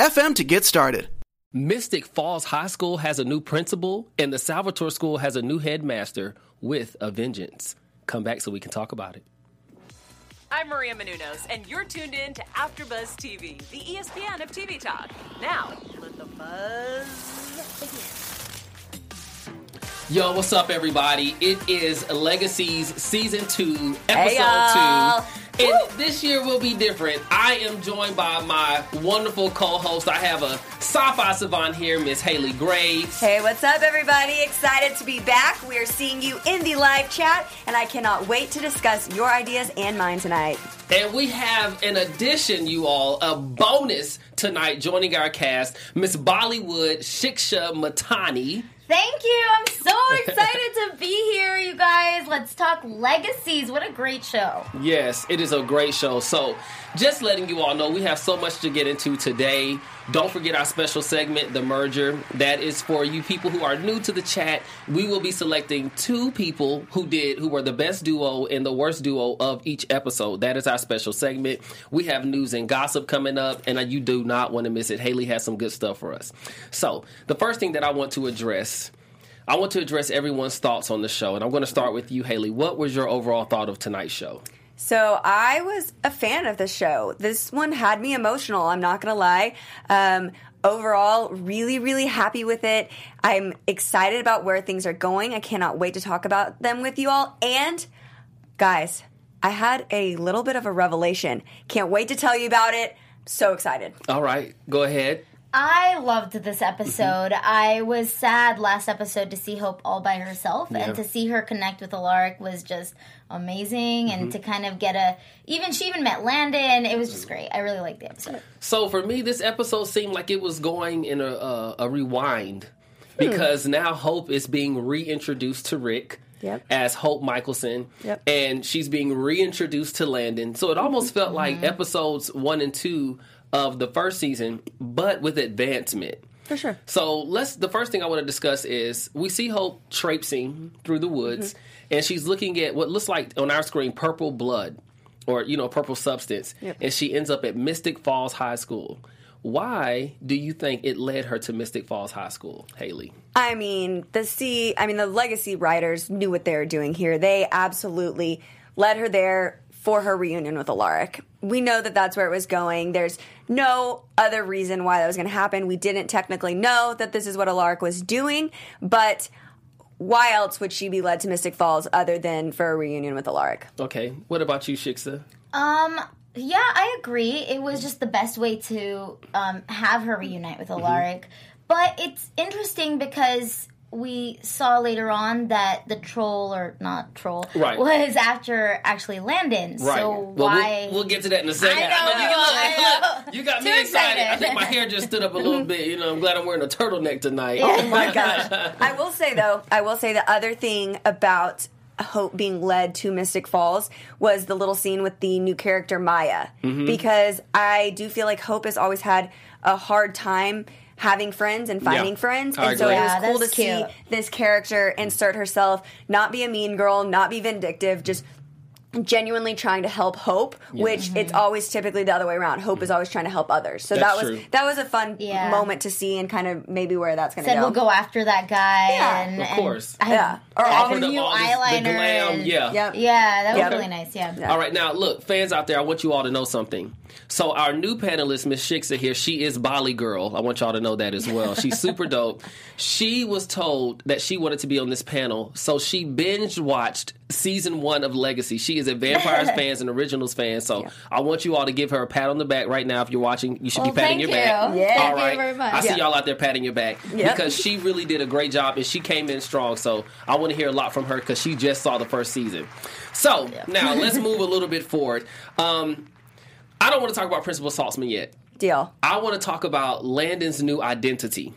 FM to get started. Mystic Falls High School has a new principal, and the Salvatore School has a new headmaster with a vengeance. Come back so we can talk about it. I'm Maria Menounos, and you're tuned in to AfterBuzz TV, the ESPN of TV talk. Now, let the buzz begin. Yo, what's up, everybody? It is Legacies Season 2, Episode Hey, 2. And this year will be different. I am joined by my wonderful co-host. I have a sci-fi savant here, Miss Haley Graves. Hey, what's up, everybody? Excited to be back. We are seeing you in the live chat, and I cannot wait to discuss your ideas and mine tonight. And we have, in addition, you all, a bonus tonight joining our cast, Miss Bollywood Shiksha Matani. Thank you. I'm so excited to be here. Let's talk legacies. What a great show. Yes, it is a great show. So, just letting you all know, we have so much to get into today. Don't forget our special segment, The Merger. That is for you people who are new to the chat. We will be selecting two people who did, who were the best duo and the worst duo of each episode. That is our special segment. We have news and gossip coming up, and you do not want to miss it. Haley has some good stuff for us. So, the first thing that I want to address I want to address everyone's thoughts on the show, and I'm going to start with you, Haley. What was your overall thought of tonight's show? So I was a fan of the show. This one had me emotional. I'm not gonna lie. Um, overall, really, really happy with it. I'm excited about where things are going. I cannot wait to talk about them with you all. And guys, I had a little bit of a revelation. Can't wait to tell you about it. So excited. All right, go ahead. I loved this episode. Mm-hmm. I was sad last episode to see Hope all by herself Yeah. and to see her connect with Alaric was just amazing and mm-hmm. to kind of get a even she even met Landon. It was just great. I really liked the episode. So for me, this episode seemed like it was going in a, a, a rewind because hmm. now Hope is being reintroduced to Rick. Yep. As Hope Mikaelson, Yep. and she's being reintroduced to Landon. So it mm-hmm. almost felt like mm-hmm. episodes one and two of the first season, but with advancement. For sure. So let's. The first thing I want to discuss is we see Hope traipsing through the woods, mm-hmm. and she's looking at what looks like on our screen purple blood, or you know, purple substance, Yep. and she ends up at Mystic Falls High School. Why do you think it led her to Mystic Falls High School, Haley? I mean, the C, I mean, the legacy writers knew what they were doing here. They absolutely led her there for her reunion with Alaric. We know that that's where it was going. There's no other reason why that was going to happen. We didn't technically know that this is what Alaric was doing, but why else would she be led to Mystic Falls other than for a reunion with Alaric? Okay, what about you, Shiksa? Um yeah, I agree. It was just the best way to um, have her reunite with Mm-hmm. Alaric. But it's interesting because we saw later on that the troll or not troll Right. was after actually Landon. So Well, we'll- why We'll, get to that in a second. I know, you, I know. look, you got me Too excited. I think my hair just stood up a little bit. You know, I'm glad I'm wearing a turtleneck tonight. Oh my gosh. I will say though, I will say the other thing about Hope being led to Mystic Falls was the little scene with the new character Maya. Mm-hmm. Because I do feel like Hope has always had a hard time having friends and finding Yeah, friends. And so it was Yeah, cool to that's see this character insert herself, not be a mean girl, not be vindictive, just genuinely trying to help Hope, which mm-hmm. it's always typically the other way around. Hope is always trying to help others. So That's that was true. that was a fun Yeah. moment to see and kind of maybe where that's going to said go. we'll go after that guy. Yeah, and, of course. I, Yeah. Or I offer have a up new all this- the eyeliner. glam, and- yeah. Yep. yeah, that was Yep. really nice. Yeah. Yeah. All right, now look, fans out there, I want you all to know something. So our new panelist, Miss Shiksa here, she is Bali Girl. I want y'all to know that as well. She's super dope. She was told that she wanted to be on this panel, so she binge watched season one of Legacy. She is a Vampires fans and Originals fan, so I want you all to give her a pat on the back right now. If you're watching, you should Well, be patting thank your back. you. Yeah. All Thank you very much. I see Yeah. y'all out there patting your back Yep. because she really did a great job and she came in strong. So I want to hear a lot from her because she just saw the first season. So now let's move a little bit forward. Um, I don't want to talk about Principal Saltzman yet. Deal. I want to talk about Landon's new identity.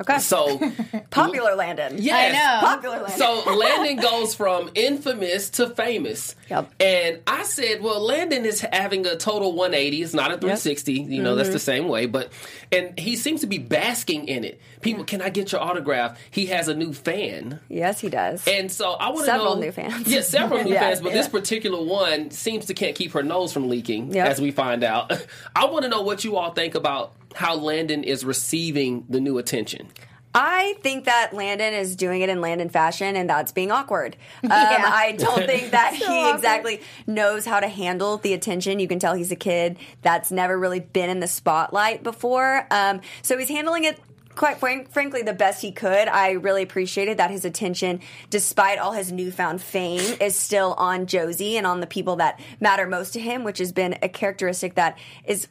Okay. So, Popular Landon. yes. know. Popular Landon. So Landon goes from infamous to famous. Yep. And I said, well, Landon is having a total 180. It's not a 360. You know, Mm-hmm. that's the same way. But and he seems to be basking in it. People, can I get your autograph? He has a new fan. yes, he does. And so I want to Several know new fans. Yeah, several new Yeah, fans, but this particular one seems to can't keep her nose from leaking, Yep. as we find out. I want to know what you all think about how Landon is receiving the new attention. I think that Landon is doing it in Landon fashion, and that's being awkward. Um, Yeah. I don't think that So he awkward. exactly knows how to handle the attention. You can tell he's a kid that's never really been in the spotlight before. Um, so he's handling it. Quite frank, frankly, the best he could. I really appreciated that his attention, despite all his newfound fame, is still on Josie and on the people that matter most to him, which has been a characteristic that is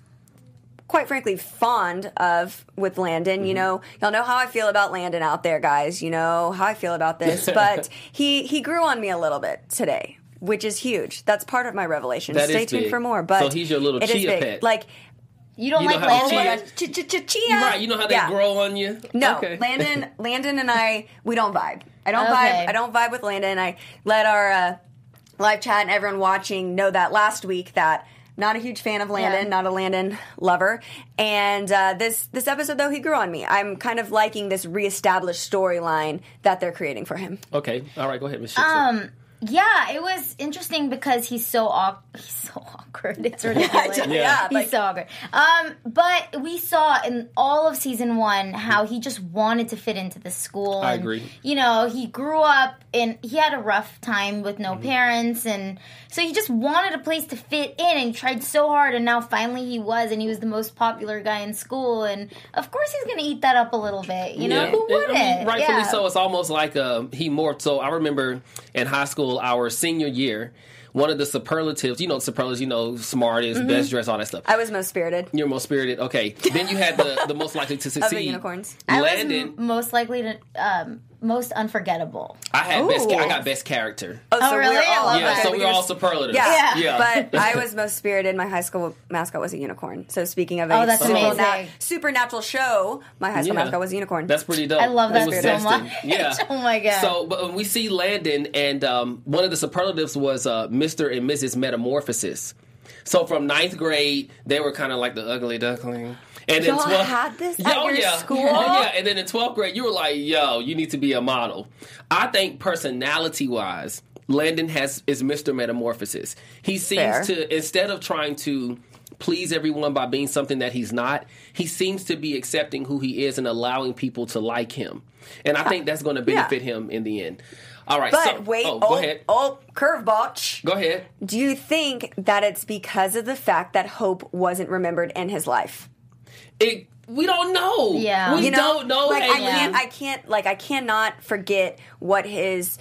quite frankly fond of with Landon. You know, y'all know how I feel about Landon out there, guys. You know how I feel about this, but he he grew on me a little bit today. Which is huge. That's part of my revelation. That is Stay tuned big. for more. But So he's your little it is chia big. pet. Like You don't You like Landon? chia- ch- ch- ch- chia. Right, you know how they Yeah. grow on you? No, Okay. Landon, Landon and I, we don't vibe. I don't Okay. vibe. I don't vibe with Landon. I let our uh, live chat and everyone watching know that last week that not a huge fan of Landon, Yeah. not a Landon lover. And uh, this this episode though, he grew on me. I'm kind of liking this reestablished storyline that they're creating for him. Okay. All right, go ahead, Miss Um, yeah, it was interesting because he's so awk- he's so awkward. It's ridiculous. Yeah, he's like- so awkward. Um, but we saw in all of season one how he just wanted to fit into the school. I and, agree. You know, he grew up and he had a rough time with no Mm-hmm. parents, and so he just wanted a place to fit in, and he tried so hard, and now finally he was, and he was the most popular guy in school, and of course he's gonna eat that up a little bit. You know, Yeah. who wouldn't? mean, rightfully Yeah. so. It's almost like uh, he morphed. So I remember in high school, our senior year, one of the superlatives, you know, superlatives, you know, smartest, Mm-hmm. best dressed, all that stuff. I was most spirited. You're most spirited. Okay. Then you had the, the most likely to succeed. unicorns. I was m- most likely to um, most unforgettable. I had best. I got best character. Oh, Oh, really? we're I love yeah, that. so we we're all superlatives. Yeah, yeah. but I was most spirited. My high school mascot was a unicorn. So speaking of Oh, a that's supernat- amazing. supernatural show, my high school Yeah. mascot was a unicorn. That's pretty dope. I love It that was so destined. much. Yeah. Oh my God. So, but when we see Landon, and um, one of the superlatives was uh, Mr. and Mrs. Metamorphosis. So from ninth grade, they were kind of like the ugly duckling. And then Y'all 12th had this Yeah, at oh, your yeah. school? Oh yeah, and then in twelfth grade, you were like, "Yo, you need to be a model." I think personality wise, Landon has is Mr. Metamorphosis. He seems Fair. to instead of trying to please everyone by being something that he's not, he seems to be accepting who he is and allowing people to like him. And I think that's going to benefit him in the end. All right, but so wait, oh, oh, go ahead. oh, curveball. Go ahead. Do you think that it's because of the fact that Hope wasn't remembered in his life? It, we don't know. Yeah. we You know, don't know. Like I can't, I can't, like I cannot forget what his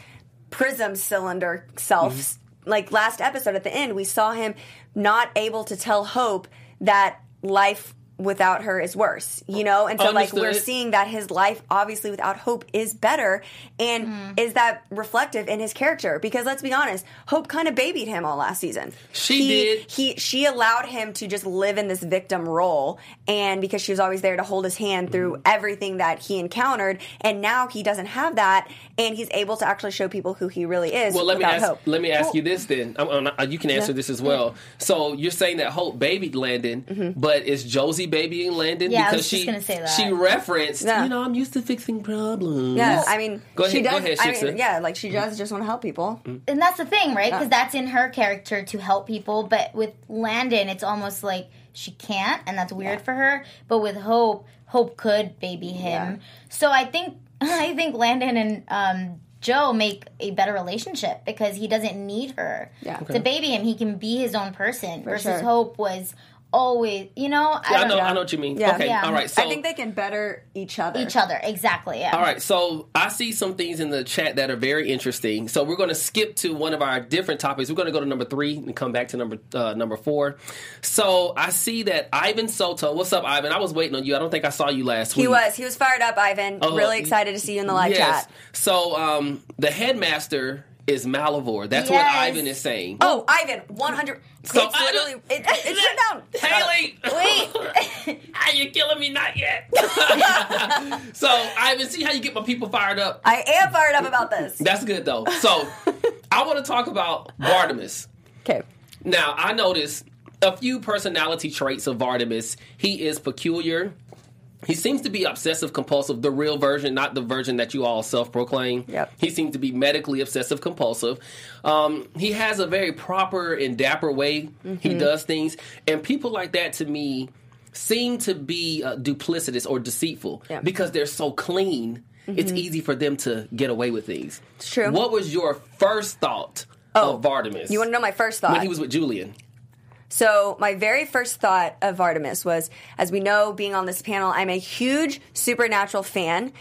prism cylinder self. Mm-hmm. Like last episode at the end, we saw him not able to tell Hope that life without her is worse. You know, and so like we're seeing that his life obviously without Hope is better, and Mm-hmm. is that reflective in his character? Because let's be honest, Hope kind of babied him all last season. She He- did. He she allowed him to just live in this victim role, and because she was always there to hold his hand through Mm-hmm. everything that he encountered, and now he doesn't have that, and he's able to actually show people who he really is. Well, let me ask. Hope. Let me ask you this then. I'm, I'm not- you can answer Yeah. this as well. So you're saying that Hope babied Landon, Mm-hmm. but is Josie babying Landon Yeah, I because was just she gonna say that. she referenced, Yeah. you know, I'm used to fixing problems. Yeah, I mean, Go she ahead- go does. ahead, I mean, yeah, like she does just want to help people. and that's the thing, right? Because that's in her character to help people. But with Landon, it's almost like she can't, and that's weird for her. But with Hope, Hope could baby him. Yeah. So I think I think Landon and um, Joe make a better relationship because he doesn't need her Yeah. to baby him. He can be his own person. versus sure. Hope was always, you know, I Yeah, I don't know. know I know what you mean. Yeah. Okay. Yeah. All right. So I think they can better each other. each other exactly. Yeah. All right, so I see some things in the chat that are very interesting. So we're going to skip to one of our different topics. We're going to go to number three and come back to number uh, number four. So I see that Ivan Soto. What's up, Ivan? I was waiting on you. I don't think I saw you last He week. He was. He was fired up, Ivan. Oh, really excited to see you in the live yes. chat. So um, the headmaster is Malivore. That's what Ivan is saying. Oh, Ivan, 100. So it's I- literally. It, it's written down. Haley, Wait. are you killing me? Not yet. so Ivan, see how you get my people fired up. I am fired up about this. That's good though. So I want to talk about Vardemus. Okay. Now, I noticed a few personality traits of Vardemus. He is peculiar. He seems to be obsessive compulsive, the real version, not the version that you all self proclaim. Yep. He seems to be medically obsessive compulsive. Um, he has a very proper and dapper way he does things. And people like that to me seem to be uh, duplicitous or deceitful Yeah. because they're so clean. It's easy for them to get away with things. It's true. What was your first thought of Vardemus? You want to know my first thought? when he was with Julian. So my very first thought of Vardemus was, as we know, being on this panel, I'm a huge Supernatural fan.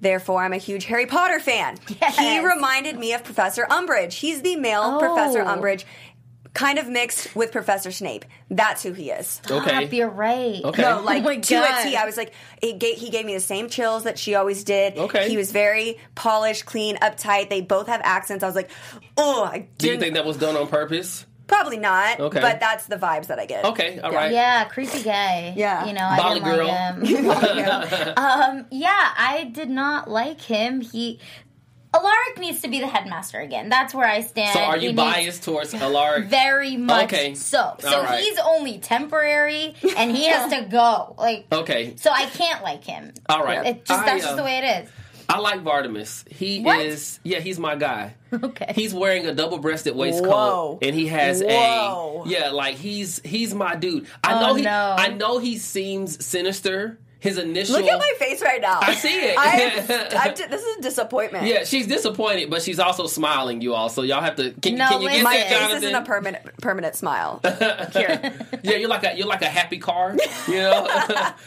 Therefore, I'm a huge Harry Potter fan. Yes. He reminded me of Professor Umbridge. He's the male oh. Professor Oh. Umbridge, kind of mixed with Professor Snape. That's who he is. Ah, okay. Stop, you're right. Okay. No, oh like Oh my to a God. T. I was like, he gave, he gave me the same chills that she always did. Okay. He was very polished, clean, uptight. They both have accents. I was like, oh, I Do you didn't. think that was done on purpose? Probably not. Okay. But that's the vibes that I get. Okay, all right. Yeah, creepy gay. Yeah. You know, I didn't girl. like him. um, yeah, I did not like him. He Alaric needs to be the headmaster again. That's where I stand. So are He you needs- biased towards Alaric? Very much Okay. so. So All right. he's only temporary and he has to go. Like Okay. so I can't like him. All right. It just I, that's uh, just the way it is. I like Vardemus. He What? is yeah, he's my guy. Okay. He's wearing a double breasted waistcoat Whoa. and he has Whoa. a yeah, like he's he's my dude. I Oh, know he no. I know he seems sinister. His initial Look at my face right now. I see it. I'm, I'm di- this is a disappointment. Yeah, she's disappointed, but she's also smiling, you all. So y'all have to can, No, can you get. My that, face Jonathan? isn't a permanent permanent smile. Here. yeah, you're like a you're like a happy car, you know.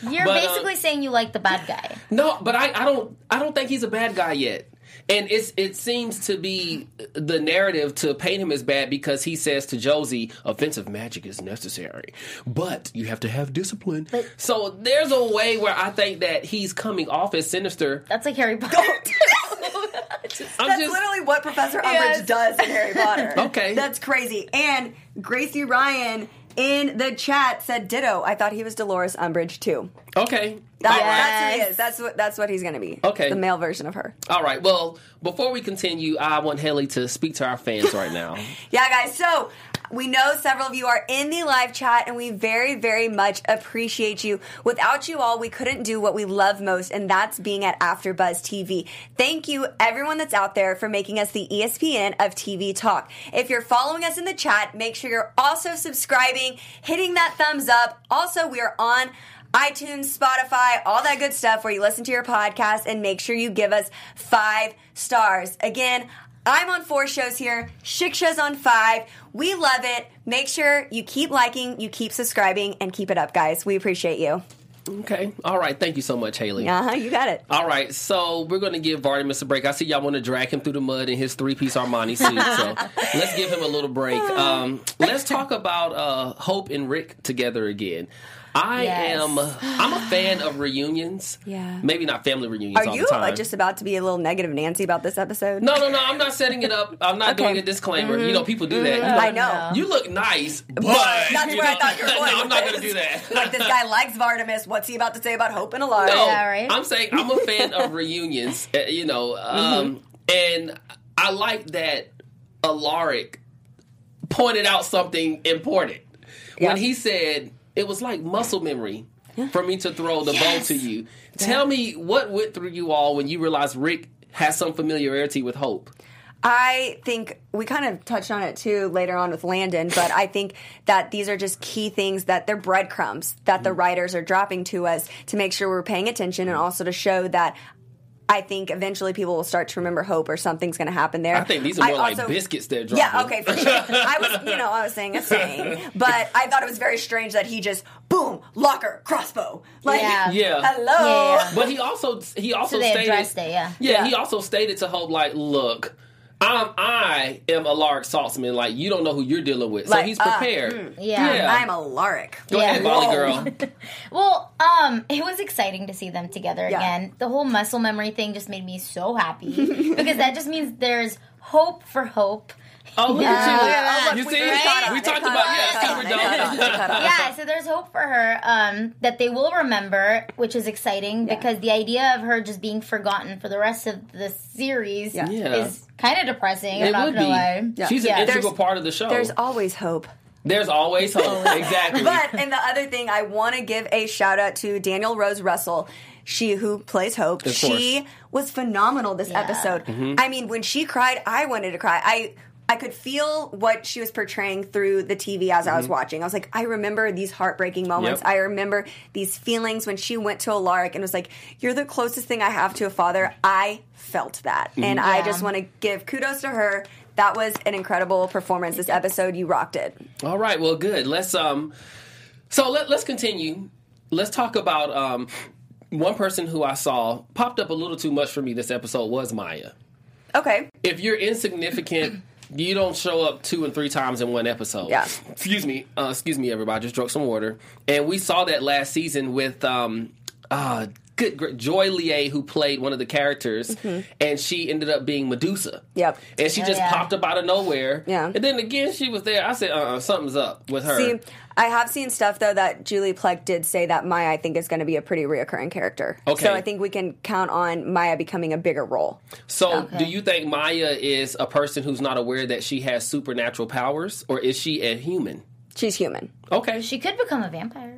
You're But, basically um, saying you like the bad guy. No, but I, I don't I don't think he's a bad guy yet. And it's it seems to be the narrative to paint him as bad because he says to Josie, offensive magic is necessary. But you have to have discipline. so there's a way where I think that he's coming off as sinister. That's like Harry Potter. I'm That's just literally what Professor Umbridge Yes. does in Harry Potter. Okay. That's crazy. And Gracie Ryan in the chat said ditto. I thought he was Dolores Umbridge too. Okay. That, All right. That's who he is. That's what that's what he's gonna be. Okay. The male version of her. All right. Well, before we continue, I want Haley to speak to our fans right now. Yeah, guys. So we know several of you are in the live chat, and we very, very much appreciate you. Without you all, we couldn't do what we love most, and that's being at AfterBuzz TV. Thank you, everyone that's out there, for making us the ESPN of TV talk. If you're following us in the chat, make sure you're also subscribing, hitting that thumbs up. Also, we are on iTunes, Spotify, all that good stuff where you listen to your podcast and make sure you give us five stars. Again, I'm on four shows here. Shiksha's on five. We love it. Make sure you keep liking, you keep subscribing, and keep it up, guys. We appreciate you. Okay. All right. Thank you so much, Haley. Uh huh. You got it. All right, so we're going to give Vardemus a break. I see y'all want to drag him through the mud in his three-piece Armani suit, so let's give him a little break. Um, let's talk about uh, Hope and Rick together again. I Yes. am. I'm a fan of reunions. Yeah. Maybe not family reunions Are all you the time. just about to be a little negative Nancy about this episode? no, no, no. I'm not setting it up. I'm not Okay. Mm-hmm. doing a disclaimer. You know, people do that. You I look- know. You look nice, but that's you where I thought you were going no, I'm not going to this. do that. Like this guy likes Vardemus. What's he about to say about Hope and Alara? No, Yeah, right? I'm saying I'm a fan of reunions. uh, You know, um, and I like that Alaric pointed out something important Yeah. when he said it was like muscle memory for me to throw the ball to you. Tell me what went through you all when you realized Rick has some familiarity with Hope. I think we kind of touched on it too later on with Landon, but I think that these are just key things that they're breadcrumbs that Mm. the writers are dropping to us to make sure we're paying attention and also to show that. I think eventually people will start to remember hope or something's going to happen there. I think these are more like biscuits they're dropping. Yeah, okay, for sure. I was, you know, I was saying a saying, but I thought it was very strange that he just boom, locker, crossbow, like, Yeah. Yeah. hello. Yeah. But he also he also So they stated it, yeah. yeah, Yeah. he also stated to Hope like, look, I'm I am Alaric Saltzman. Like you don't know who you're dealing with, so Like, he's uh, prepared. Yeah. I'm Alaric. Go ahead, Yeah. Molly girl. Well, um, it was exciting to see them together Yeah. again. The whole muscle memory thing just made me so happy because that just means there's hope for hope. Oh, look Yeah. at you! look, you we- see, we caught on, we talked caught about on, yeah, they caught super they caught on, they dope. caught on. yeah, so there's hope for her um, that they will remember, which is exciting Yeah. because the idea of her just being forgotten for the rest of the series Yeah. Yeah. is kind of depressing. I'm It not would gonna be. lie. Yeah. She's an Yeah. integral There's- part of the show. There's always hope. There's always hope. exactly. But and the other thing, I want to give a shout out to Danielle Rose Russell. She who plays Hope. Of she course. was phenomenal this Yeah. episode. Mm-hmm. I mean, when she cried, I wanted to cry. I I could feel what she was portraying through the TV as I was watching. I was like, I remember these heartbreaking moments. Mm-hmm. Yep. I remember these feelings when she went to Alaric and was like, "You're the closest thing I have to a father." I felt that, Mm-hmm. and I just want to give kudos to her. That was an incredible performance this episode. You rocked it. All right, well, good. Let's um, so let, let's continue. Let's talk about um, one person who I saw popped up a little too much for me this episode was Maya. Okay. If you're insignificant, you don't show up two and three times in one episode. Yeah. Excuse me. Uh, excuse me, everybody. Just drank some water, and we saw that last season with um, uh, good great, Joy Lie, who played one of the characters, and she ended up being Medusa. Mm-hmm. Yep. And she Oh, just yeah. popped up out of nowhere. Yeah. And then again, she was there. I said, uh, uh something's up with her. See, I have seen stuff though that Julie Plec did say that Maya I think is going to be a pretty reoccurring character. Okay. So I think we can count on Maya becoming a bigger role. So, Okay. do you think Maya is a person who's not aware that she has supernatural powers, or is she a human? She's human. Okay. She could become a vampire.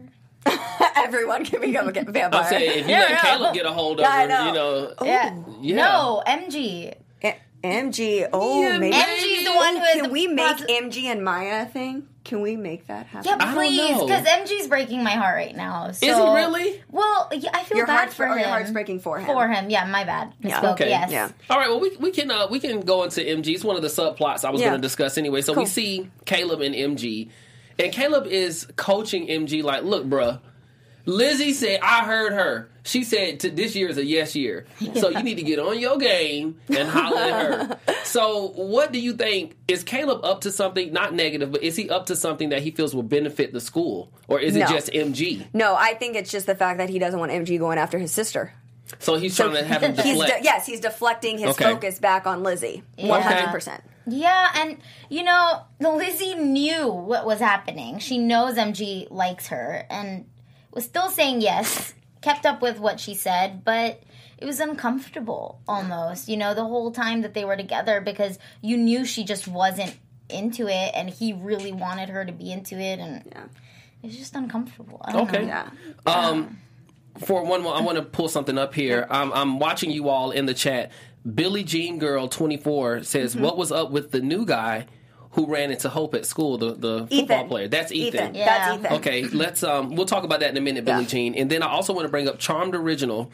Everyone can become a vampire. I'm saying if you Yeah, let yeah. Caleb get a hold of Yeah, her, know. you know, Yeah. yeah. No, MG. A- MG. Oh, Yeah, maybe. MG's the one who has Can we make posi- MG and Maya a thing? Can we make that happen? Yeah, please, because MG's breaking my heart right now. So, Is he really? Well, yeah, I feel Your bad heart's for him. your heart's breaking for him. For him, yeah, my bad. Misspoke, Okay. Yes. Yeah. All right. Well, we, we can uh, we can go into MG. It's one of the subplots I was Yeah. going to discuss anyway. So Cool. we see Caleb and MG, and Caleb is coaching MG like, "Look, bruh, Lizzie said I heard her. She said this year is a yes year, so you need to get on your game and holler at her." So, what do you think? Is Caleb up to something? Not negative, but is he up to something that he feels will benefit the school, or is it just MG? No, I think it's just the fact that he doesn't want MG going after his sister. So he's trying to have him He's de- yes, he's deflecting his Okay. focus back on Lizzie. One hundred percent. Yeah, and you know, Lizzie knew what was happening. She knows MG likes her and was still saying yes, kept up with what she said, but it was uncomfortable almost, you know, the whole time that they were together because you knew she just wasn't into it and he really wanted her to be into it and Yeah. it's just uncomfortable. I don't Okay. know. Yeah. Um, for one more, I want to pull something up here. I'm, I'm watching you all in the chat. Billie Jean Girl 24 says, Mm-hmm. "What was up with the new guy who ran into Hope at school? The the football Ethan. player. That's Ethan. Ethan. Yeah. That's Ethan. Okay, let's um, we'll talk about that in a minute, Billie Yeah. Jean, and then I also want to bring up Charmed Original.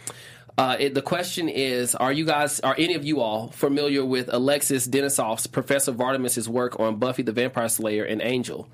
Uh, it, the question is: Are you guys, are any of you all familiar with Alexis Denisof's Professor Vardemus's work on Buffy the Vampire Slayer and Angel?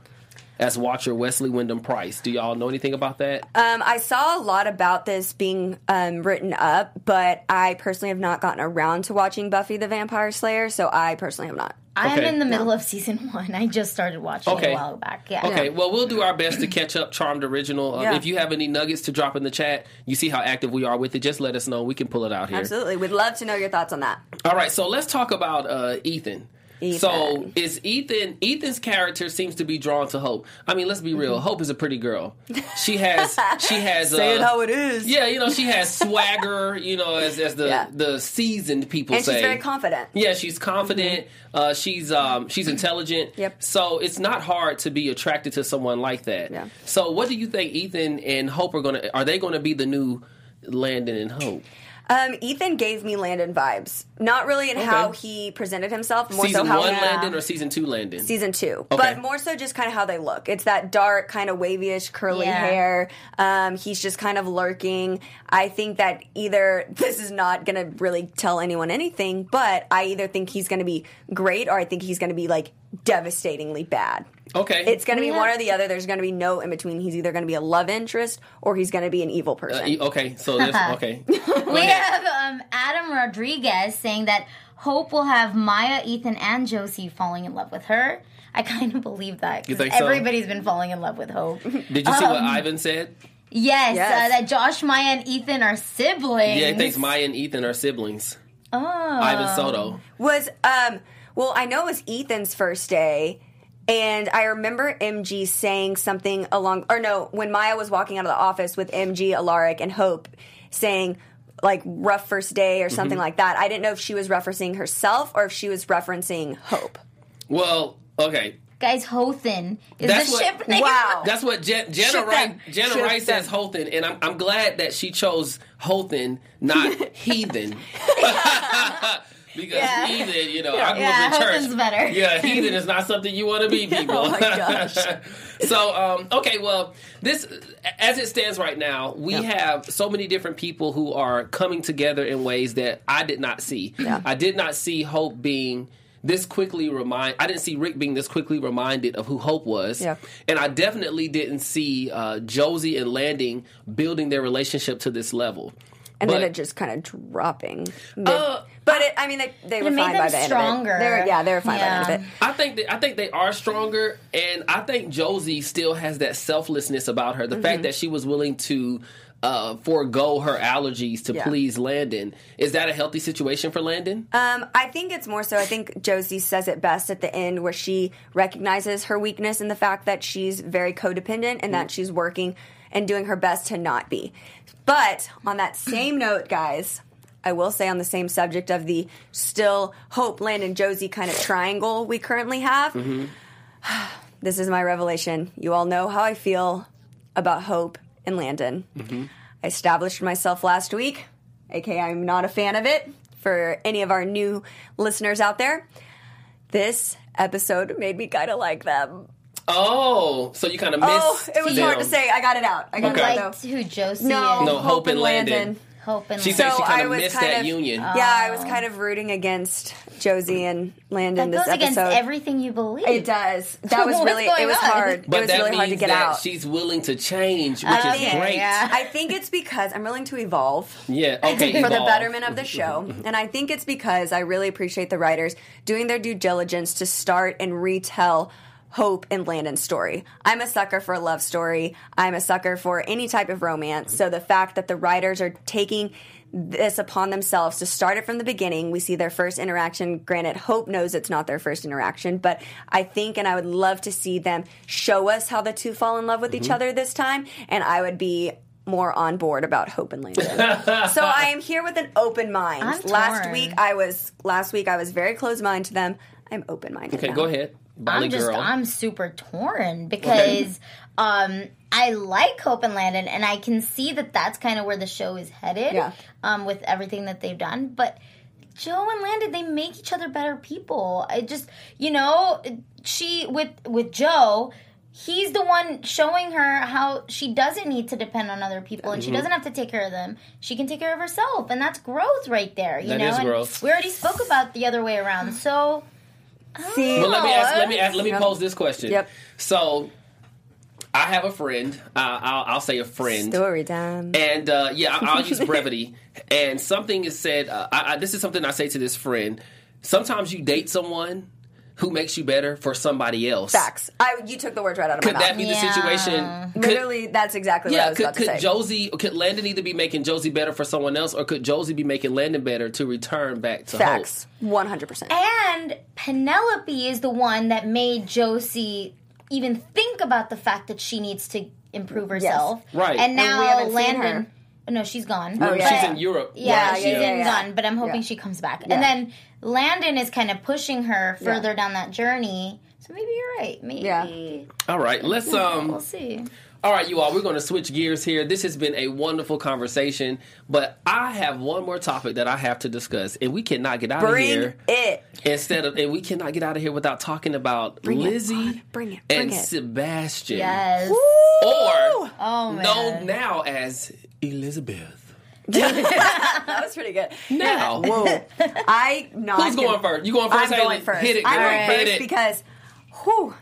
As watcher Wesley Wyndam Pryce, do y'all know anything about that? Um, I saw a lot about this being um, written up, but I personally have not gotten around to watching Buffy the Vampire Slayer, so I personally have not. I'm Okay. in the middle of season one. I just started watching Okay. it a while back. Yeah. Okay, well, we'll do our best to catch up Charmed Original. Uh, Yeah. If you have any nuggets to drop in the chat, you see how active we are with it, just let us know. We can pull it out here. Absolutely. We'd love to know your thoughts on that. All right, so let's talk about uh, Ethan. Ethan. So is Ethan Ethan's character seems to be drawn to Hope. I mean, let's be real. Mm-hmm. Hope is a pretty girl. She has she has Say it uh, how it is. Yeah, you know, she has swagger, you know, as as the Yeah. the seasoned people And say. she's very confident. Yeah, she's confident. Uh, she's um, she's intelligent. Yep. So it's not hard to be attracted to someone like that. Yeah. So what do you think Ethan and Hope are gonna? Are they going to be the new Landon and Hope? Um, Ethan gave me Landon vibes. Not really in how he presented himself, more season so how one he, Landon or season two Landon? season two, Okay. but more so just kind of how they look. It's that dark, kind of wavyish, curly Yeah. hair. Um, he's just kind of lurking. I think that either this is not going to really tell anyone anything, but I either think he's going to be great or I think he's going to be like devastatingly bad. Okay. It's going to be Yeah. one or the other. There's going to be no in between. He's either going to be a love interest or he's going to be an evil Uh, person. e- okay. So this okay. We have um, Adam Rodriguez saying that Hope will have Maya, Ethan, and Josie falling in love with her. I kind of believe that. 'cause You think so? Everybody's been falling in love with Hope. Did you see what Um, Ivan said? yes, Yes. Uh, that Josh, Maya, and Ethan are siblings. Yeah, he thinks Maya and Ethan are siblings. Oh. Ivan Soto. was um Well, I know it was Ethan's first day. And I remember MG saying something along, or no, when Maya was walking out of the office with MG, Alaric, and Hope saying, like, rough first day or something mm-hmm. like that. I didn't know if she was referencing herself or if she was referencing Hope. Well, okay. Guys, Hothan is That's the what- ship name. Wow. That's what Jen, Jenna Wright. Jenna Ship Wright says them. Hothan, and I'm, I'm glad that she chose Hothan, not heathen. because Yeah. heathen, you know, I grew Yeah, up in church. Better. Yeah, heathen is not something you want to be, people. Oh my gosh. so, um, okay, well, this, as it stands right now, we have so many different people who are coming together in ways that I did not see. Yeah. I did not see Hope being this quickly remind. I didn't see Rick being this quickly reminded of who Hope was. Yeah. And I definitely didn't see uh, Josie and Landing building their relationship to this level. And But- then it just kind of dropping. mid- Uh, but it, I mean, they, they were made fine them by the end stronger. of it. They were, yeah, they were fine by the end of it. I think that, I think they are stronger, and I think Josie still has that selflessness about her. The Mm-hmm. fact that she was willing to uh, forego her allergies to Yeah. please Landon is that a healthy situation for Landon? Um, I think it's more so. I think Josie says it best at the end, where she recognizes her weakness and the fact that she's very codependent and that she's working and doing her best to not be. But on that same note, guys, I will say on the same subject of the still Hope, Landon, Josie kind of triangle we currently have. this is my revelation. You all know how I feel about Hope and Landon. I established myself last week, aka I'm not a fan of it for any of our new listeners out there. This episode made me kind of like them. oh, so you kind of oh, missed. Oh, it was hard to say. I got it out. I got Okay. it out Liked though. who Josie No, No, Hope and Landon. Hope and She Landon. said she So kind I of was missed kind that of- union. Yeah, I was oh. kind of rooting against Josie and Landon that this goes against everything you believe. it does. That was really. It was on? hard. but it was that really means hard to get that out. she's willing to change, oh, which Oh, is yeah, great. yeah. I think it's because I'm willing to evolve. Yeah, okay. for the betterment of the show. And I think it's because I really appreciate the writers doing their due diligence to start and retell Hope and Landon's story. I'm a sucker for a love story. I'm a sucker for any type of romance. So the fact that the writers are taking this upon themselves to start it from the beginning. We see their first interaction. Granted, Hope knows it's not their first interaction, but I think and I would love to see them show us how the two fall in love with each mm-hmm. other this time. And I would be more on board about Hope and Landon. so I am here with an open mind. I'm last torn. week I was last week I was very closed mind to them. I'm open minded. Okay, go ahead. Bali I'm just girl. I'm super torn because um I like Hope and Landon and I can see that that's kind of where the show is headed Yeah. um with everything that they've done but Joe and Landon they make each other better people. I just you know she with with Joe He's the one showing her how she doesn't need to depend on other people and she Mm-hmm. doesn't have to take care of them. She can take care of herself, and that's growth right there. You That know, is And growth. we already spoke about the other way around. So See, Well, let me ask. Let me ask, let me pose this question. Yep. So, I have a friend. Uh, I'll, I'll say a friend. story time. And uh, yeah, I- I'll use brevity. And something is said. Uh, I, I, this is something I say to this friend. Sometimes you date someone who makes you better for somebody else. Facts. I you took the words right out of Could my that mouth. be the situation? Could- Literally, that's exactly what I yeah, was could, about to could say. Josie, could Landon either be making Josie better for someone else, or could Josie be making Landon better to return back to Facts. One hundred percent. And Penelope is the one that made Josie even think about the fact that she needs to improve herself. Right. And And we now haven't seen Landon. her. Oh, no, she's gone. Oh, yeah. she's in Europe. Yeah, right? she's yeah, in yeah. gone, but I'm hoping Yeah. she comes back. Yeah. And then Landon is kind of pushing her Yeah. further down that journey. So maybe you're right. Maybe. Yeah. All right, let's um. We'll see. All right, you all, we're going to switch gears here. This has been a wonderful conversation, but I have one more topic that I have to discuss, and we cannot get out Bring of here it. instead of, and we cannot get out of here without talking about Bring Lizzie Juan. Bring it, bring and it. Sebastian, Yes. or Oh man. known now as Elizabeth. That was pretty good. Now, Whoa. I not who's going first? You going first? I'm? Haley? going first. Hit it, I'm going first it. because, whew,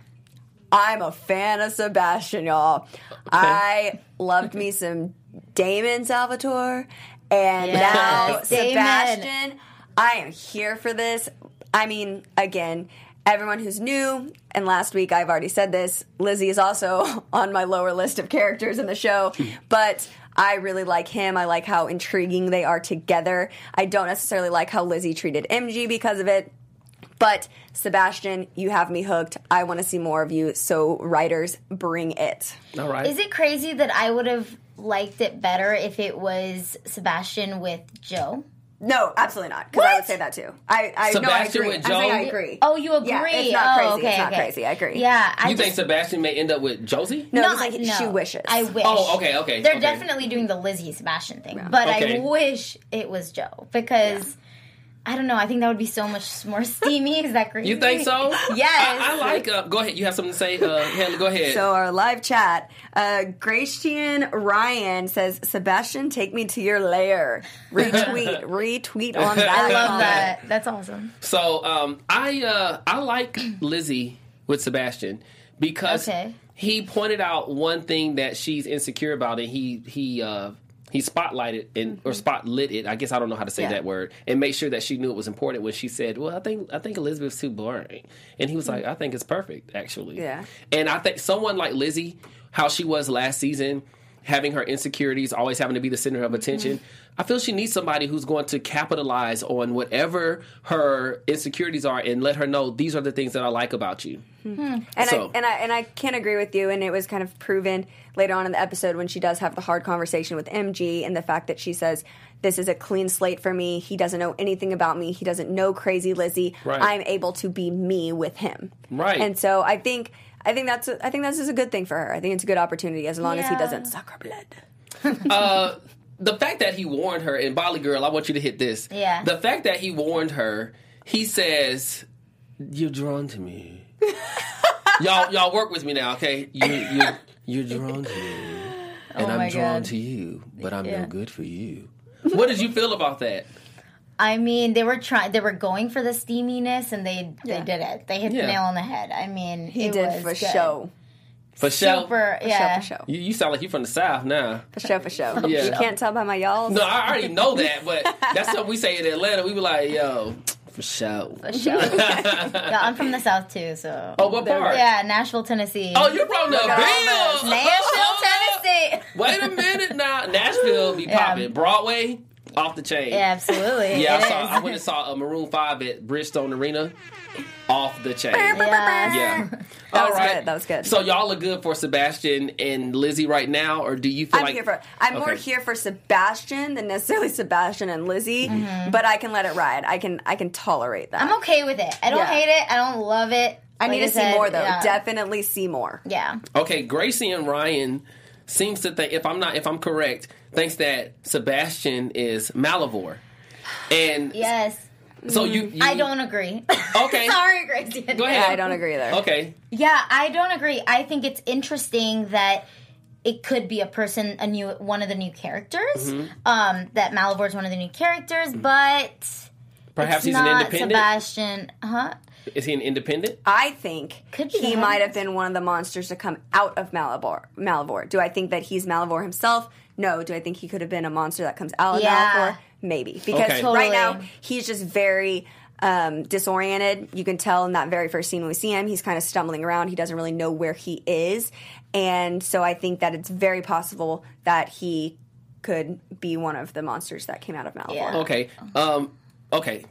I'm a fan of Sebastian, y'all. I loved me some Damon Salvatore, and Yes, now Damon. Sebastian. I am here for this. I mean, again. Everyone who's new, and last week I've already said this, Lizzie is also on my lower list of characters in the show, hmm. but I really like him. I like how intriguing they are together. I don't necessarily like how Lizzie treated MG because of it But Sebastian, you have me hooked. I want to see more of you. So writers, bring it. All right. Is it crazy that I would have liked it better if it was Sebastian with Joe? No, absolutely not. Because I would say that too. I, I no, I Sebastian agree. with I'm saying I Joe? agree. Oh, you agree? Yeah, it's not oh, crazy. Okay, It's not okay. crazy. I agree. Yeah, I you just, think Sebastian may end up with Josie? no, not, it's like no. she wishes. I wish. Oh, okay, okay, They're okay. definitely doing the Lizzie Sebastian thing, but Okay. I wish it was Joe because I don't know. I think that would be so much more steamy. Is that crazy? You think so? Yes. I, I like. Uh, go ahead. You have something to say, uh, Haley? Go ahead. So our live chat, uh, Gratian Ryan says, "Sebastian, take me to your lair." Retweet, retweet on that. I love comment. that. That's awesome. So um, I uh, I like Lizzie with Sebastian because Okay. he pointed out one thing that she's insecure about, and he he uh, he spotlighted and or mm-hmm. spotlit it. I guess I don't know how to say Yeah. that word, and make sure that she knew it was important when she said, "Well, I think I think Elizabeth's too boring," and he was mm-hmm. like, "I think it's perfect, actually." Yeah. and I think someone like Lizzie, how she was last season. Having her insecurities, always having to be the center of attention. I feel she needs somebody who's going to capitalize on whatever her insecurities are and let her know these are the things that I like about you. Hmm. And So- I and I and I can't agree with you. And it was kind of proven later on in the episode when she does have the hard conversation with MG and the fact that she says, "This is a clean slate for me. He doesn't know anything about me. He doesn't know crazy Lizzie. Right. I'm able to be me with him." Right. And so I think I think that's a, I think that's just a good thing for her. I think it's a good opportunity as long as he doesn't suck her blood. Uh, the fact that he warned her and Bolly girl, I want you to hit this. Yeah. The fact that he warned her, he says, "You're drawn to me." y'all, y'all work with me now, okay? You, you, you're drawn to me, and Oh I'm drawn God. to you, but I'm no good for you. What did you feel about that? I mean, they were trying. They were going for the steaminess, and they Yeah. they did it. They hit Yeah. the nail on the head. I mean, He it did was for good. show. For sure. Super, For yeah. show, for show. You, you sound like you're from the south now. For show, for show. Yeah. You can't tell by my y'all. No, I already know that, but that's something we say in Atlanta. We be like, "Yo, for sure." For sure. yeah, I'm from the south too, so. Oh, what part? Yeah, Nashville, Tennessee. Oh, you're from the at all Bill. Nashville, Tennessee. Wait a minute now. Nashville be Yeah. popping. Broadway, off the chain. Yeah, absolutely. Yeah, I saw. I went and saw a Maroon Five at Bridgestone Arena, off the chain. Yeah. Yeah, That All was right. good. That was good. So y'all are good for Sebastian and Lizzie right now, or do you feel I'm like here for. I'm more here for Sebastian than necessarily Sebastian and Lizzie, mm-hmm. but I can let it ride. I can. I can tolerate that. I'm okay with it. I don't Yeah. hate it. I don't love it. I need Like to see said, more though. Yeah. Definitely see more. Yeah. Okay, Gracie and Ryan seems to think, if I'm not, if I'm correct, thinks that Sebastian is Malivore, and Yes. so you, you I don't agree. Okay. Sorry, Gracie. Go ahead. I don't agree there. Okay, Yeah, I don't agree. I think it's interesting that it could be a person, a new one of the new characters. Mm-hmm. Um, that Malivore is one of the new characters, but perhaps it's he's not an independent. Sebastian. Huh? Is he an independent? I think Could he that. might have been one of the monsters to come out of Malivore. Malivore. Do I think that he's Malivore himself? No. Do I think he could have been a monster that comes out of Yeah. Malivore? Maybe. Because Okay. right now he's just very um, disoriented. You can tell in that very first scene when we see him, he's kind of stumbling around. He doesn't really know where he is, and so I think that it's very possible that he could be one of the monsters that came out of Malivore. Yeah. Okay. Um. Okay.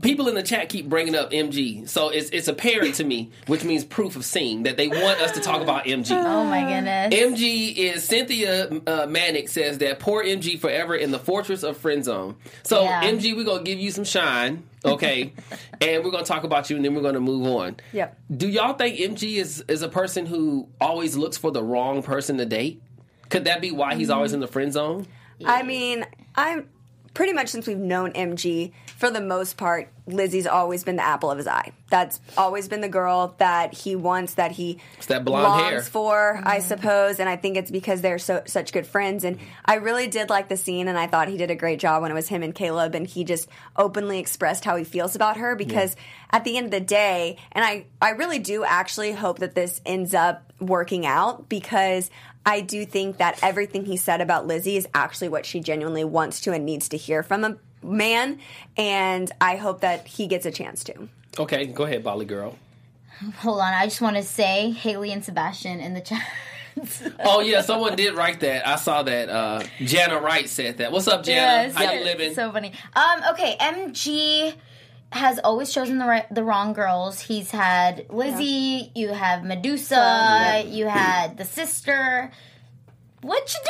People in the chat keep bringing up MG, so it's it's apparent to me, which means proof of seeing that they want us to talk about MG. Oh my goodness. MG is Cynthia uh, Manic says that poor MG forever in the fortress of friend zone. So Yeah. MG, we're gonna give you some shine, okay, and we're gonna talk about you, and then we're gonna move on. Yep. Do y'all think MG is is a person who always looks for the wrong person to date? Could that be why he's always in the friend zone? I mean, I'm pretty much since we've known MG, for the most part, Lizzie's always been the apple of his eye. That's always been the girl that he wants, that he It's that longs hair. for, I suppose. And I think it's because they're so such good friends. And I really did like the scene, and I thought he did a great job when it was him and Caleb, and he just openly expressed how he feels about her. Because at the end of the day, and I I really do actually hope that this ends up working out because. I do think that everything he said about Lizzie is actually what she genuinely wants to and needs to hear from a man, and I hope that he gets a chance to. Okay, go ahead, Bolly girl. Hold on. I just want to say Haley and Sebastian in the chat. Oh yeah, someone did write that. I saw that. Uh, Jana Wright said that. What's up, Jana? How you living? So funny. Um, okay, MG has always chosen the right, the wrong girls. He's had Lizzie, you have Medusa, yeah. you had the sister. What you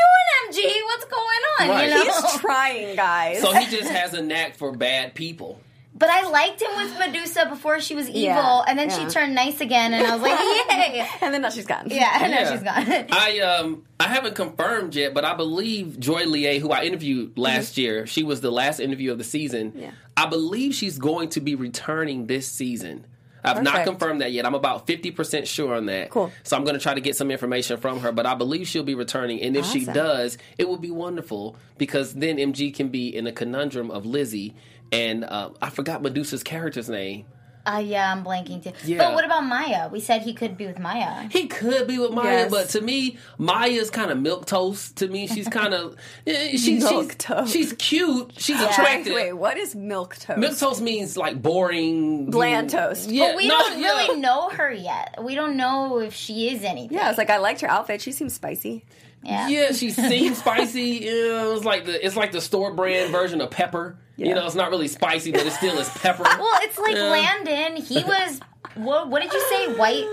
doing, MG? What's going on? Right. You know? He's trying, guys. So he just has a knack for bad people. But I liked him with Medusa before she was evil, Yeah, and then yeah. she turned nice again, and I was like, yay! and then now she's gone. Yeah, and Yeah. now she's gone. I um I haven't confirmed yet, but I believe Joy Lie, who I interviewed last year, she was the last interview of the season. Mm-hmm. Yeah. I believe she's going to be returning this season. I've not confirmed that yet. I'm about 50% sure on that. Cool. So I'm going to try to get some information from her, but I believe she'll be returning. And if she does, it will be wonderful because then MG can be in a conundrum of Lizzie. And uh, I forgot Medusa's character's name. Uh, yeah, I'm blanking too. Yeah. But what about Maya? We said he could be with Maya. He could be with Maya, Yes. but to me, Maya's kind of milk toast. To me, she's kind of she, she's Milk toast. She's cute. She's Wait, attractive. wait, what is milk toast? Milk toast means like boring, Bland toast. Yeah, But we no, don't yeah. really know her yet. We don't know if she is anything. Yeah, it's like I liked her outfit. She seems spicy. Yeah. Yeah, she seems spicy. Yeah, it's like the it's like the store brand version of pepper. You know, it's not really spicy, but it still is pepper. Well, it's like Yeah. Landon. He was. What, what did you say? White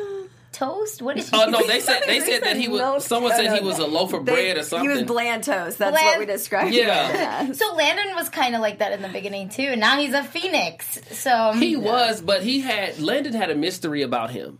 toast? What did oh, you? Oh no, they said they said that he was. Milk- Someone said he was a loaf of They- bread or something. He was bland toast. That's Bland- what we described. Yeah. him as. So Landon was kind of like that in the beginning too. Now he's a phoenix. So He was, but he had Landon had a mystery about him.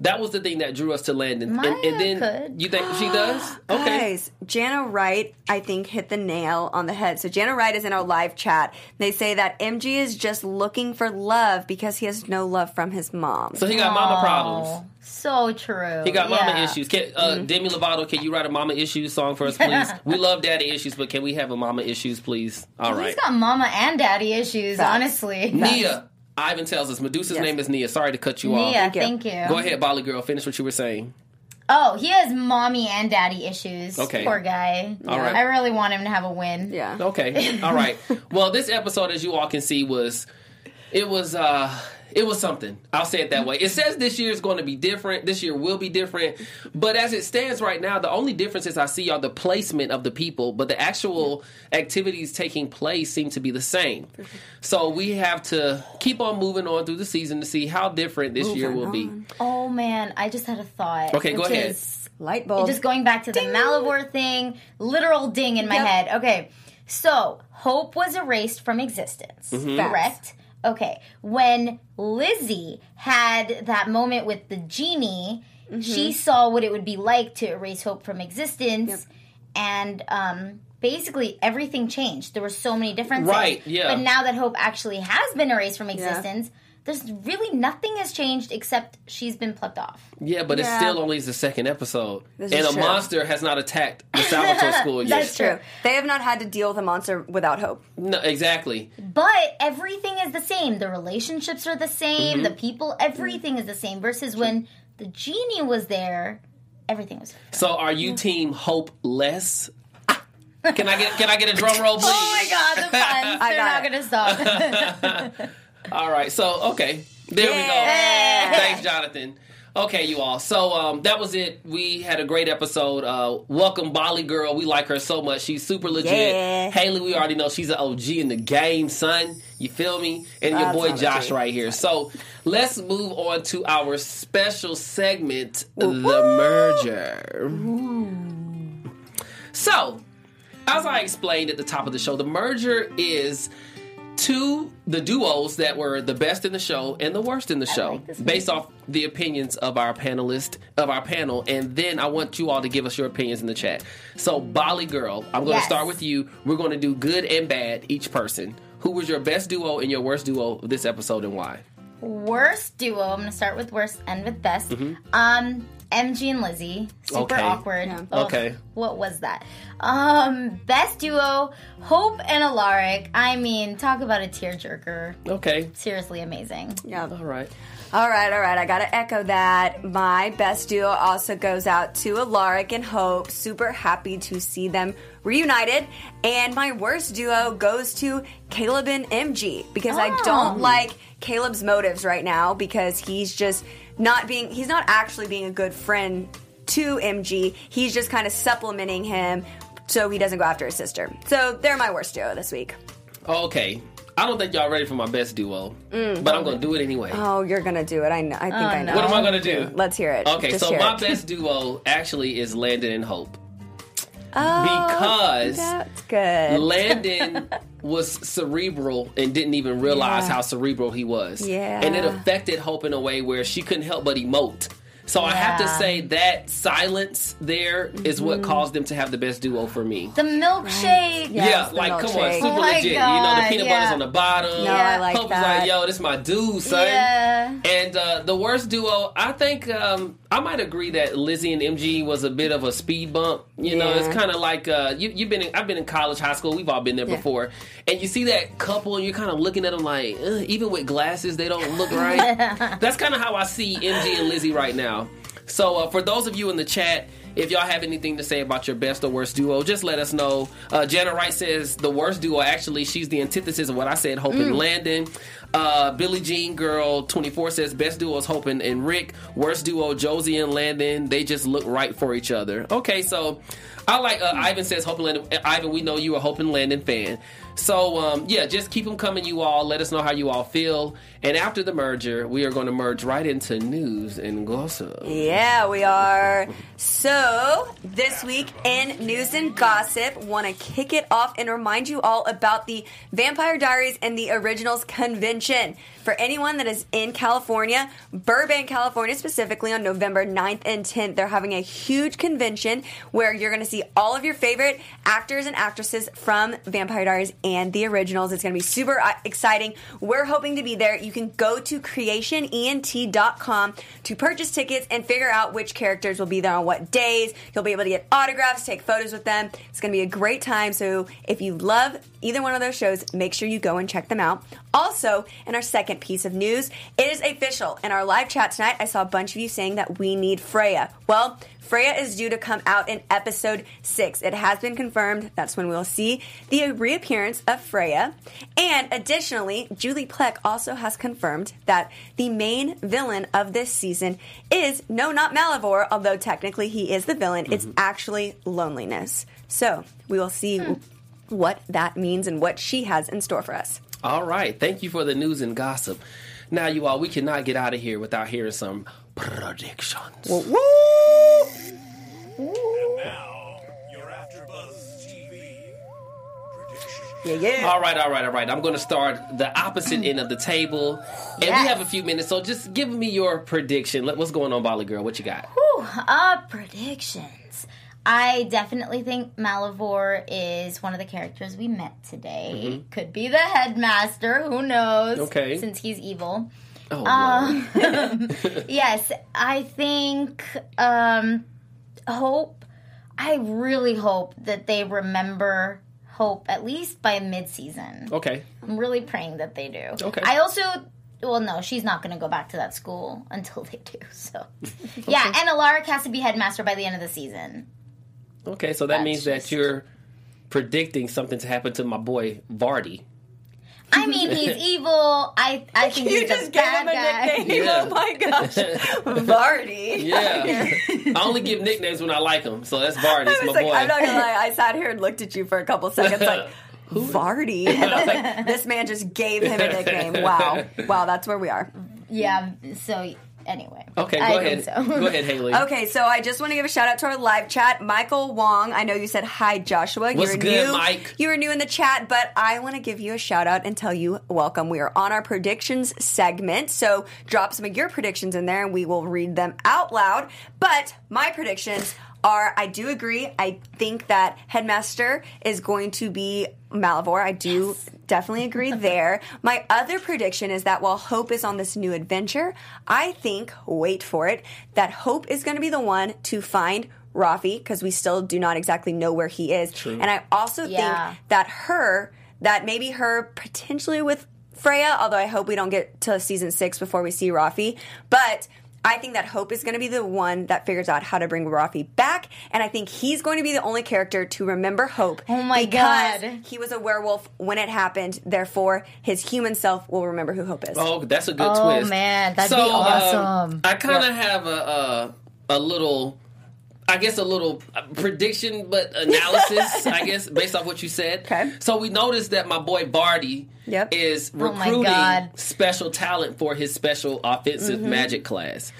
That was the thing that drew us to Landon. Maya and, and then could. you think she does? Okay. Guys, Jana Wright, I think, hit the nail on the head. So Jana Wright is in our live chat. They say that MG is just looking for love because he has no love from his mom. So he got mama Oh, problems. So true. He got mama Yeah. issues. Can, uh, Mm-hmm. Demi Lovato, can you write a mama issues song for us, please? we love daddy issues, but can we have a mama issues, please? All He's right. got mama and daddy issues. Facts. Honestly, Nia. Ivan tells us Medusa's Yes. name is Nia. Sorry to cut you off. Nia, Thank you. thank you. Go ahead, Bolly girl. Finish what you were saying. Oh, he has mommy and daddy issues. Okay. Poor guy. All right. I really want him to have a win. yeah. Okay. All right. Well, this episode, as you all can see, was it was uh it was something. I'll say it that way. It says this year is going to be different. This year will be different. But as it stands right now, the only differences I see are the placement of the people, but the actual activities taking place seem to be the same. So we have to keep on moving on through the season to see how different this year will be. Oh man, I just had a thought. Okay, go ahead. is Light bulb. just going back to the Malivore thing, literal ding in my Yep. head. Okay, so hope was erased from existence, Mm-hmm. correct? Okay, when Lizzie had that moment with the genie, Mm-hmm. she saw what it would be like to erase hope from existence, and um, basically everything changed. There were so many differences. Right, yeah. But now that hope actually has been erased from existence. There's really nothing has changed except she's been plucked off. Yeah, but it's still only the second episode. This and a true. monster has not attacked the Salvatore school yet. That's True. true. They have not had to deal with a monster without hope. No, exactly. But everything is the same. The relationships are the same. Mm-hmm. The people, everything is the same. Versus when the genie was there, everything was. So are you team hopeless? Can I get can I get a drum roll, please? Oh my god, the puns! I They're not it. gonna stop. All right. So okay, there we go. Thanks, Jonathan. Okay, you all. So um, that was it. We had a great episode. Uh, welcome, Bolly Girl. We like her so much. She's super legit. Yeah. Haley, we already know she's an OG in the game, son. You feel me? And your boy Josh right here. So let's move on to our special segment, the merger. So, as I explained at the top of the show, the merger is two the duos that were the best in the show and the worst in the show like based off the opinions of our panelist of our panel and then I want you all to give us your opinions in the chat. So Bolly girl, I'm going to start with you. We're going to do good and bad each person. Who was your best duo and your worst duo of this episode and why? worst duo. I'm gonna start with worst and with best. Mm-hmm. Um, MG and Lizzie, super Okay. awkward. Yeah. Ugh, Okay. what was that? Um, best duo, Hope and Alaric. I mean, talk about a tearjerker. Okay. Seriously amazing. Yeah. All right. All right, all right. I gotta echo that. My best duo also goes out to Alaric and Hope. Super happy to see them reunited. And my worst duo goes to Kaleb and MG because I Oh. don't like Kaleb's motives right now because he's just not being. He's not actually being a good friend to MG. He's just kind of supplementing him so he doesn't go after his sister. So they're my worst duo this week. Oh, okay. I don't think y'all ready for my best duo, mm. but I'm gonna do it anyway. Oh, you're gonna do it. I know. I think oh, I know. What am I gonna do? Let's hear it. Okay, Just so my it. best duo actually is Landon and Hope Oh, because that's good. Landon was cerebral and didn't even realize Yeah. how cerebral he was. Yeah. And it affected Hope in a way where she couldn't help but emote. So I have to say that silence there is Mm-hmm. what caused them to have the best duo for me. The milkshake. Yeah. Yes, yeah, like come on, super Oh legit. you know, the peanut yeah. butter's on the bottom. No, I like Hope that. like, yo, this is my dude, son. Yeah. And uh, the worst duo, I think um, I might agree that Lizzie and MG was a bit of a speed bump. You know, it's kind of like uh, you, you've been. In, I've been in college, high school. We've all been there Yeah. before. And you see that couple, and you're kind of looking at them like, even with glasses, they don't look right. That's kind of how I see MG and Lizzie right now. So uh, for those of you in the chat. If y'all have anything to say about your best or worst duo, just let us know. Uh, Jenna Wright says the worst duo. Actually, she's the antithesis of what I said. Hope and Landon. Uh, Billie Jean Girl twenty four says best duo is Hope and, and Rick. Worst duo Josie and Landon. They just look right for each other. Okay, so I like. Uh, Ivan says Hope and Landon. Ivan, we know you a Hope and Landon fan. So um, yeah, just keep them coming, you all. Let us know how you all feel. And after the merger, we are going to merge right into news and gossip. Yeah, we are. So, this week in news and gossip, want to kick it off and remind you all about the Vampire Diaries and the Originals convention. For anyone that is in California, Burbank, California specifically, on November 9th and 10th, they're having a huge convention where you're going to see all of your favorite actors and actresses from Vampire Diaries and the Originals. It's going to be super uh, exciting. We're hoping to be there. You can go to creationent.com to purchase tickets and figure out which characters will be there on what days. You'll be able to get autographs, take photos with them. It's going to be a great time. So if you love either one of those shows, make sure you go and check them out. Also, in our second piece of news, it is official. In our live chat tonight, I saw a bunch of you saying that we need Freya. Well, Freya is due to come out in episode six. It has been confirmed. That's when we'll see the reappearance of Freya. And additionally, Julie Plec also has confirmed that the main villain of this season is no, not Malivore, although technically he is the villain. It's mm-hmm. actually loneliness. So we will see hmm. what that means and what she has in store for us. All right. Thank you for the news and gossip. Now, you all, we cannot get out of here without hearing some predictions. Now, Yeah, yeah. All right, all right, all right. I'm going to start the opposite end of the table. And Yes. we have a few minutes, so just give me your prediction. What's going on, Bolly Girl? What you got? Whew, uh, predictions. I definitely think Malivore is one of the characters we met today. Could be the headmaster. Who knows? Okay. Since he's evil. Oh, Um, yes, I think um, Hope. I really hope that they remember Hope at least by mid-season. Okay. I'm really praying that they do. Okay. I also, well, no, she's not going to go back to that school until they do. So, yeah, and Alaric has to be headmaster by the end of the season. Okay, so that That's means just- that you're predicting something to happen to my boy Vardy. I mean, he's evil. I I think You he's just a gave bad him a guy. nickname. Oh yeah. Oh my gosh. Vardy. Yeah. I only give nicknames when I like them, so that's Vardy. I It's was my like, boy. I'm not gonna lie. I sat here and looked at you for a couple seconds, like Vardy, and I was like, this man just gave him a nickname. Wow, wow, that's where we are. Yeah. So anyway. okay, go I ahead. so. Go ahead, Haley. Okay, so I just want to give a shout out to our live chat, Michael Wong. I know you said hi, Joshua. What's You're good, new. Mike? You were new in the chat, but I want to give you a shout out and tell you welcome. We are on our predictions segment, so drop some of your predictions in there, and we will read them out loud. But my predictions are I do agree. I think that Headmaster is going to be Malivore. I do definitely agree there. My other prediction is that while Hope is on this new adventure, I think, wait for it, that Hope is going to be the one to find Rafi because we still do not exactly know where he is. And I also Yeah. think that her, that maybe her potentially with Freya, although I hope we don't get to season six before we see Rafi, but I think that Hope is going to be the one that figures out how to bring Rafi back, and I think he's going to be the only character to remember Hope. Oh my because God. he was a werewolf when it happened. Therefore, his human self will remember who Hope is. Oh, that's a good Oh, twist. Oh man, that'd so, be um, awesome. I kind of have a, a a little. I guess a little uh, prediction, but analysis. I guess based off what you said. Okay. So we noticed that my boy Vardy Yep. is Oh recruiting God. special talent for his special offensive Mm-hmm. magic class.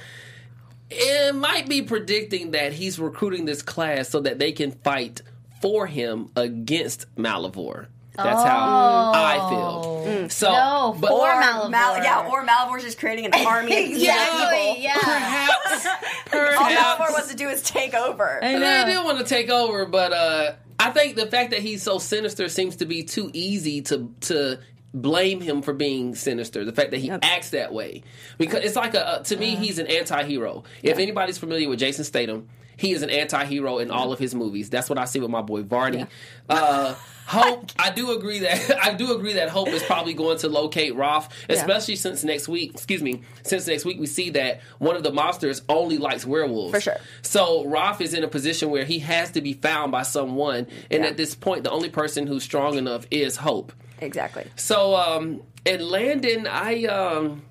It might be predicting that he's recruiting this class so that they can fight for him against Malivore. That's how I feel. So, No, but Or Or Malivore. Mal- yeah, or Malivore's just creating an army of evil. Exactly. Yeah. perhaps, All perhaps Malivore wants to do is take over. And they did want to take over, but uh, I think the fact that he's so sinister seems to be too easy to to blame him for being sinister. The fact that he acts that way, because it's like a, uh, to me he's an anti-hero. If anybody's familiar with Jason Statham, he is an anti-hero in all of his movies. That's what I see with my boy Vardy. Uh, Hope, I do agree that I do agree that Hope is probably going to locate Raf, especially since next week. Excuse me, since next week we see that one of the monsters only likes werewolves. For sure. So Raf is in a position where he has to be found by someone, and Yeah. at this point, the only person who's strong enough is Hope. Exactly. So, um, and Landon, I um,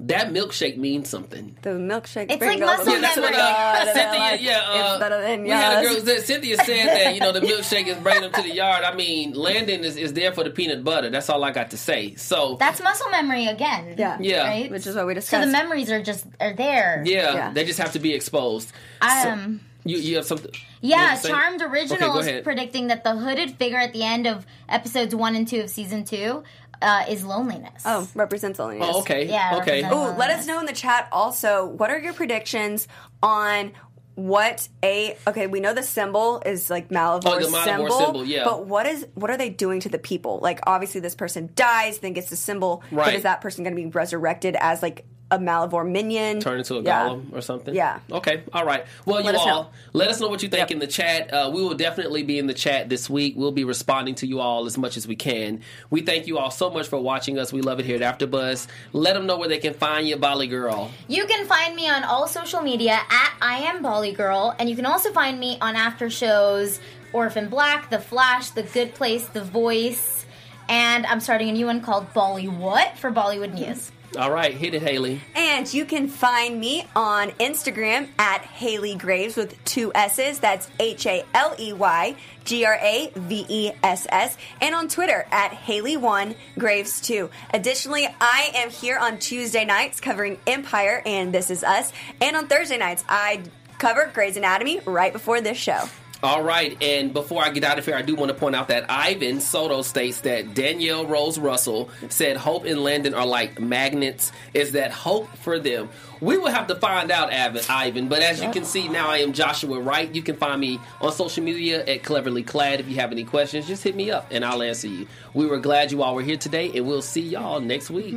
that milkshake means something. The milkshake. It's like muscle the Yeah, that's what memory. uh, Cynthia. like, yeah, uh, it's better than we had a girl. Cynthia said that you know the milkshake is bringing them to the yard. I mean, Landon is, is there for the peanut butter. That's all I got to say. So That's muscle memory again. Yeah. Yeah. Right? Which is what we discussed. So the memories are just are there. yeah, Yeah. they just have to be exposed. Um. You you have something? Yeah, have to say? Charmed Okay, Original go is ahead. predicting that the hooded figure at the end of episodes one and two of season two uh, is loneliness. oh, represents loneliness. Oh, okay. Yeah, Okay. represent- Ooh, let us know in the chat also what are your predictions on what a okay we know the symbol is like Malivore's Oh, Malivore symbol, symbol, yeah. but what is what are they doing to the people like obviously this person dies then gets the symbol right. but is that person going to be resurrected as like a Malivore minion turn into a Yeah. golem or something. Yeah. Okay. All right. Well, Let you us all know. let us know what you think in the chat. Uh, we will definitely be in the chat this week. We'll be responding to you all as much as we can. We thank you all so much for watching us. We love it here at AfterBuzz. Let them know where they can find you, Bolly Girl. You can find me on all social media at I am Bolly Girl, and you can also find me on after shows Orphan Black, The Flash, The Good Place, The Voice, and I'm starting a new one called Bolly What for Bollywood News. All right, hit it, Haley. And you can find me on Instagram at Haley Graves with two S's. That's H A L E Y G R A V E S S. And on Twitter at Haley1 Graves 2. Additionally, I am here on Tuesday nights covering Empire and This Is Us. And on Thursday nights, I cover Grey's Anatomy right before this show. All right, and before I get out of here, I do want to point out that Ivan Soto states that Danielle Rose Russell said Hope and Landon are like magnets. Is that hope for them? We will have to find out, Ivan. But as you can see, now I am Joshua Wright. You can find me on social media at Cleverly Clad. If you have any questions, just hit me up and I'll answer you. We were glad you all were here today, and we'll see y'all next week.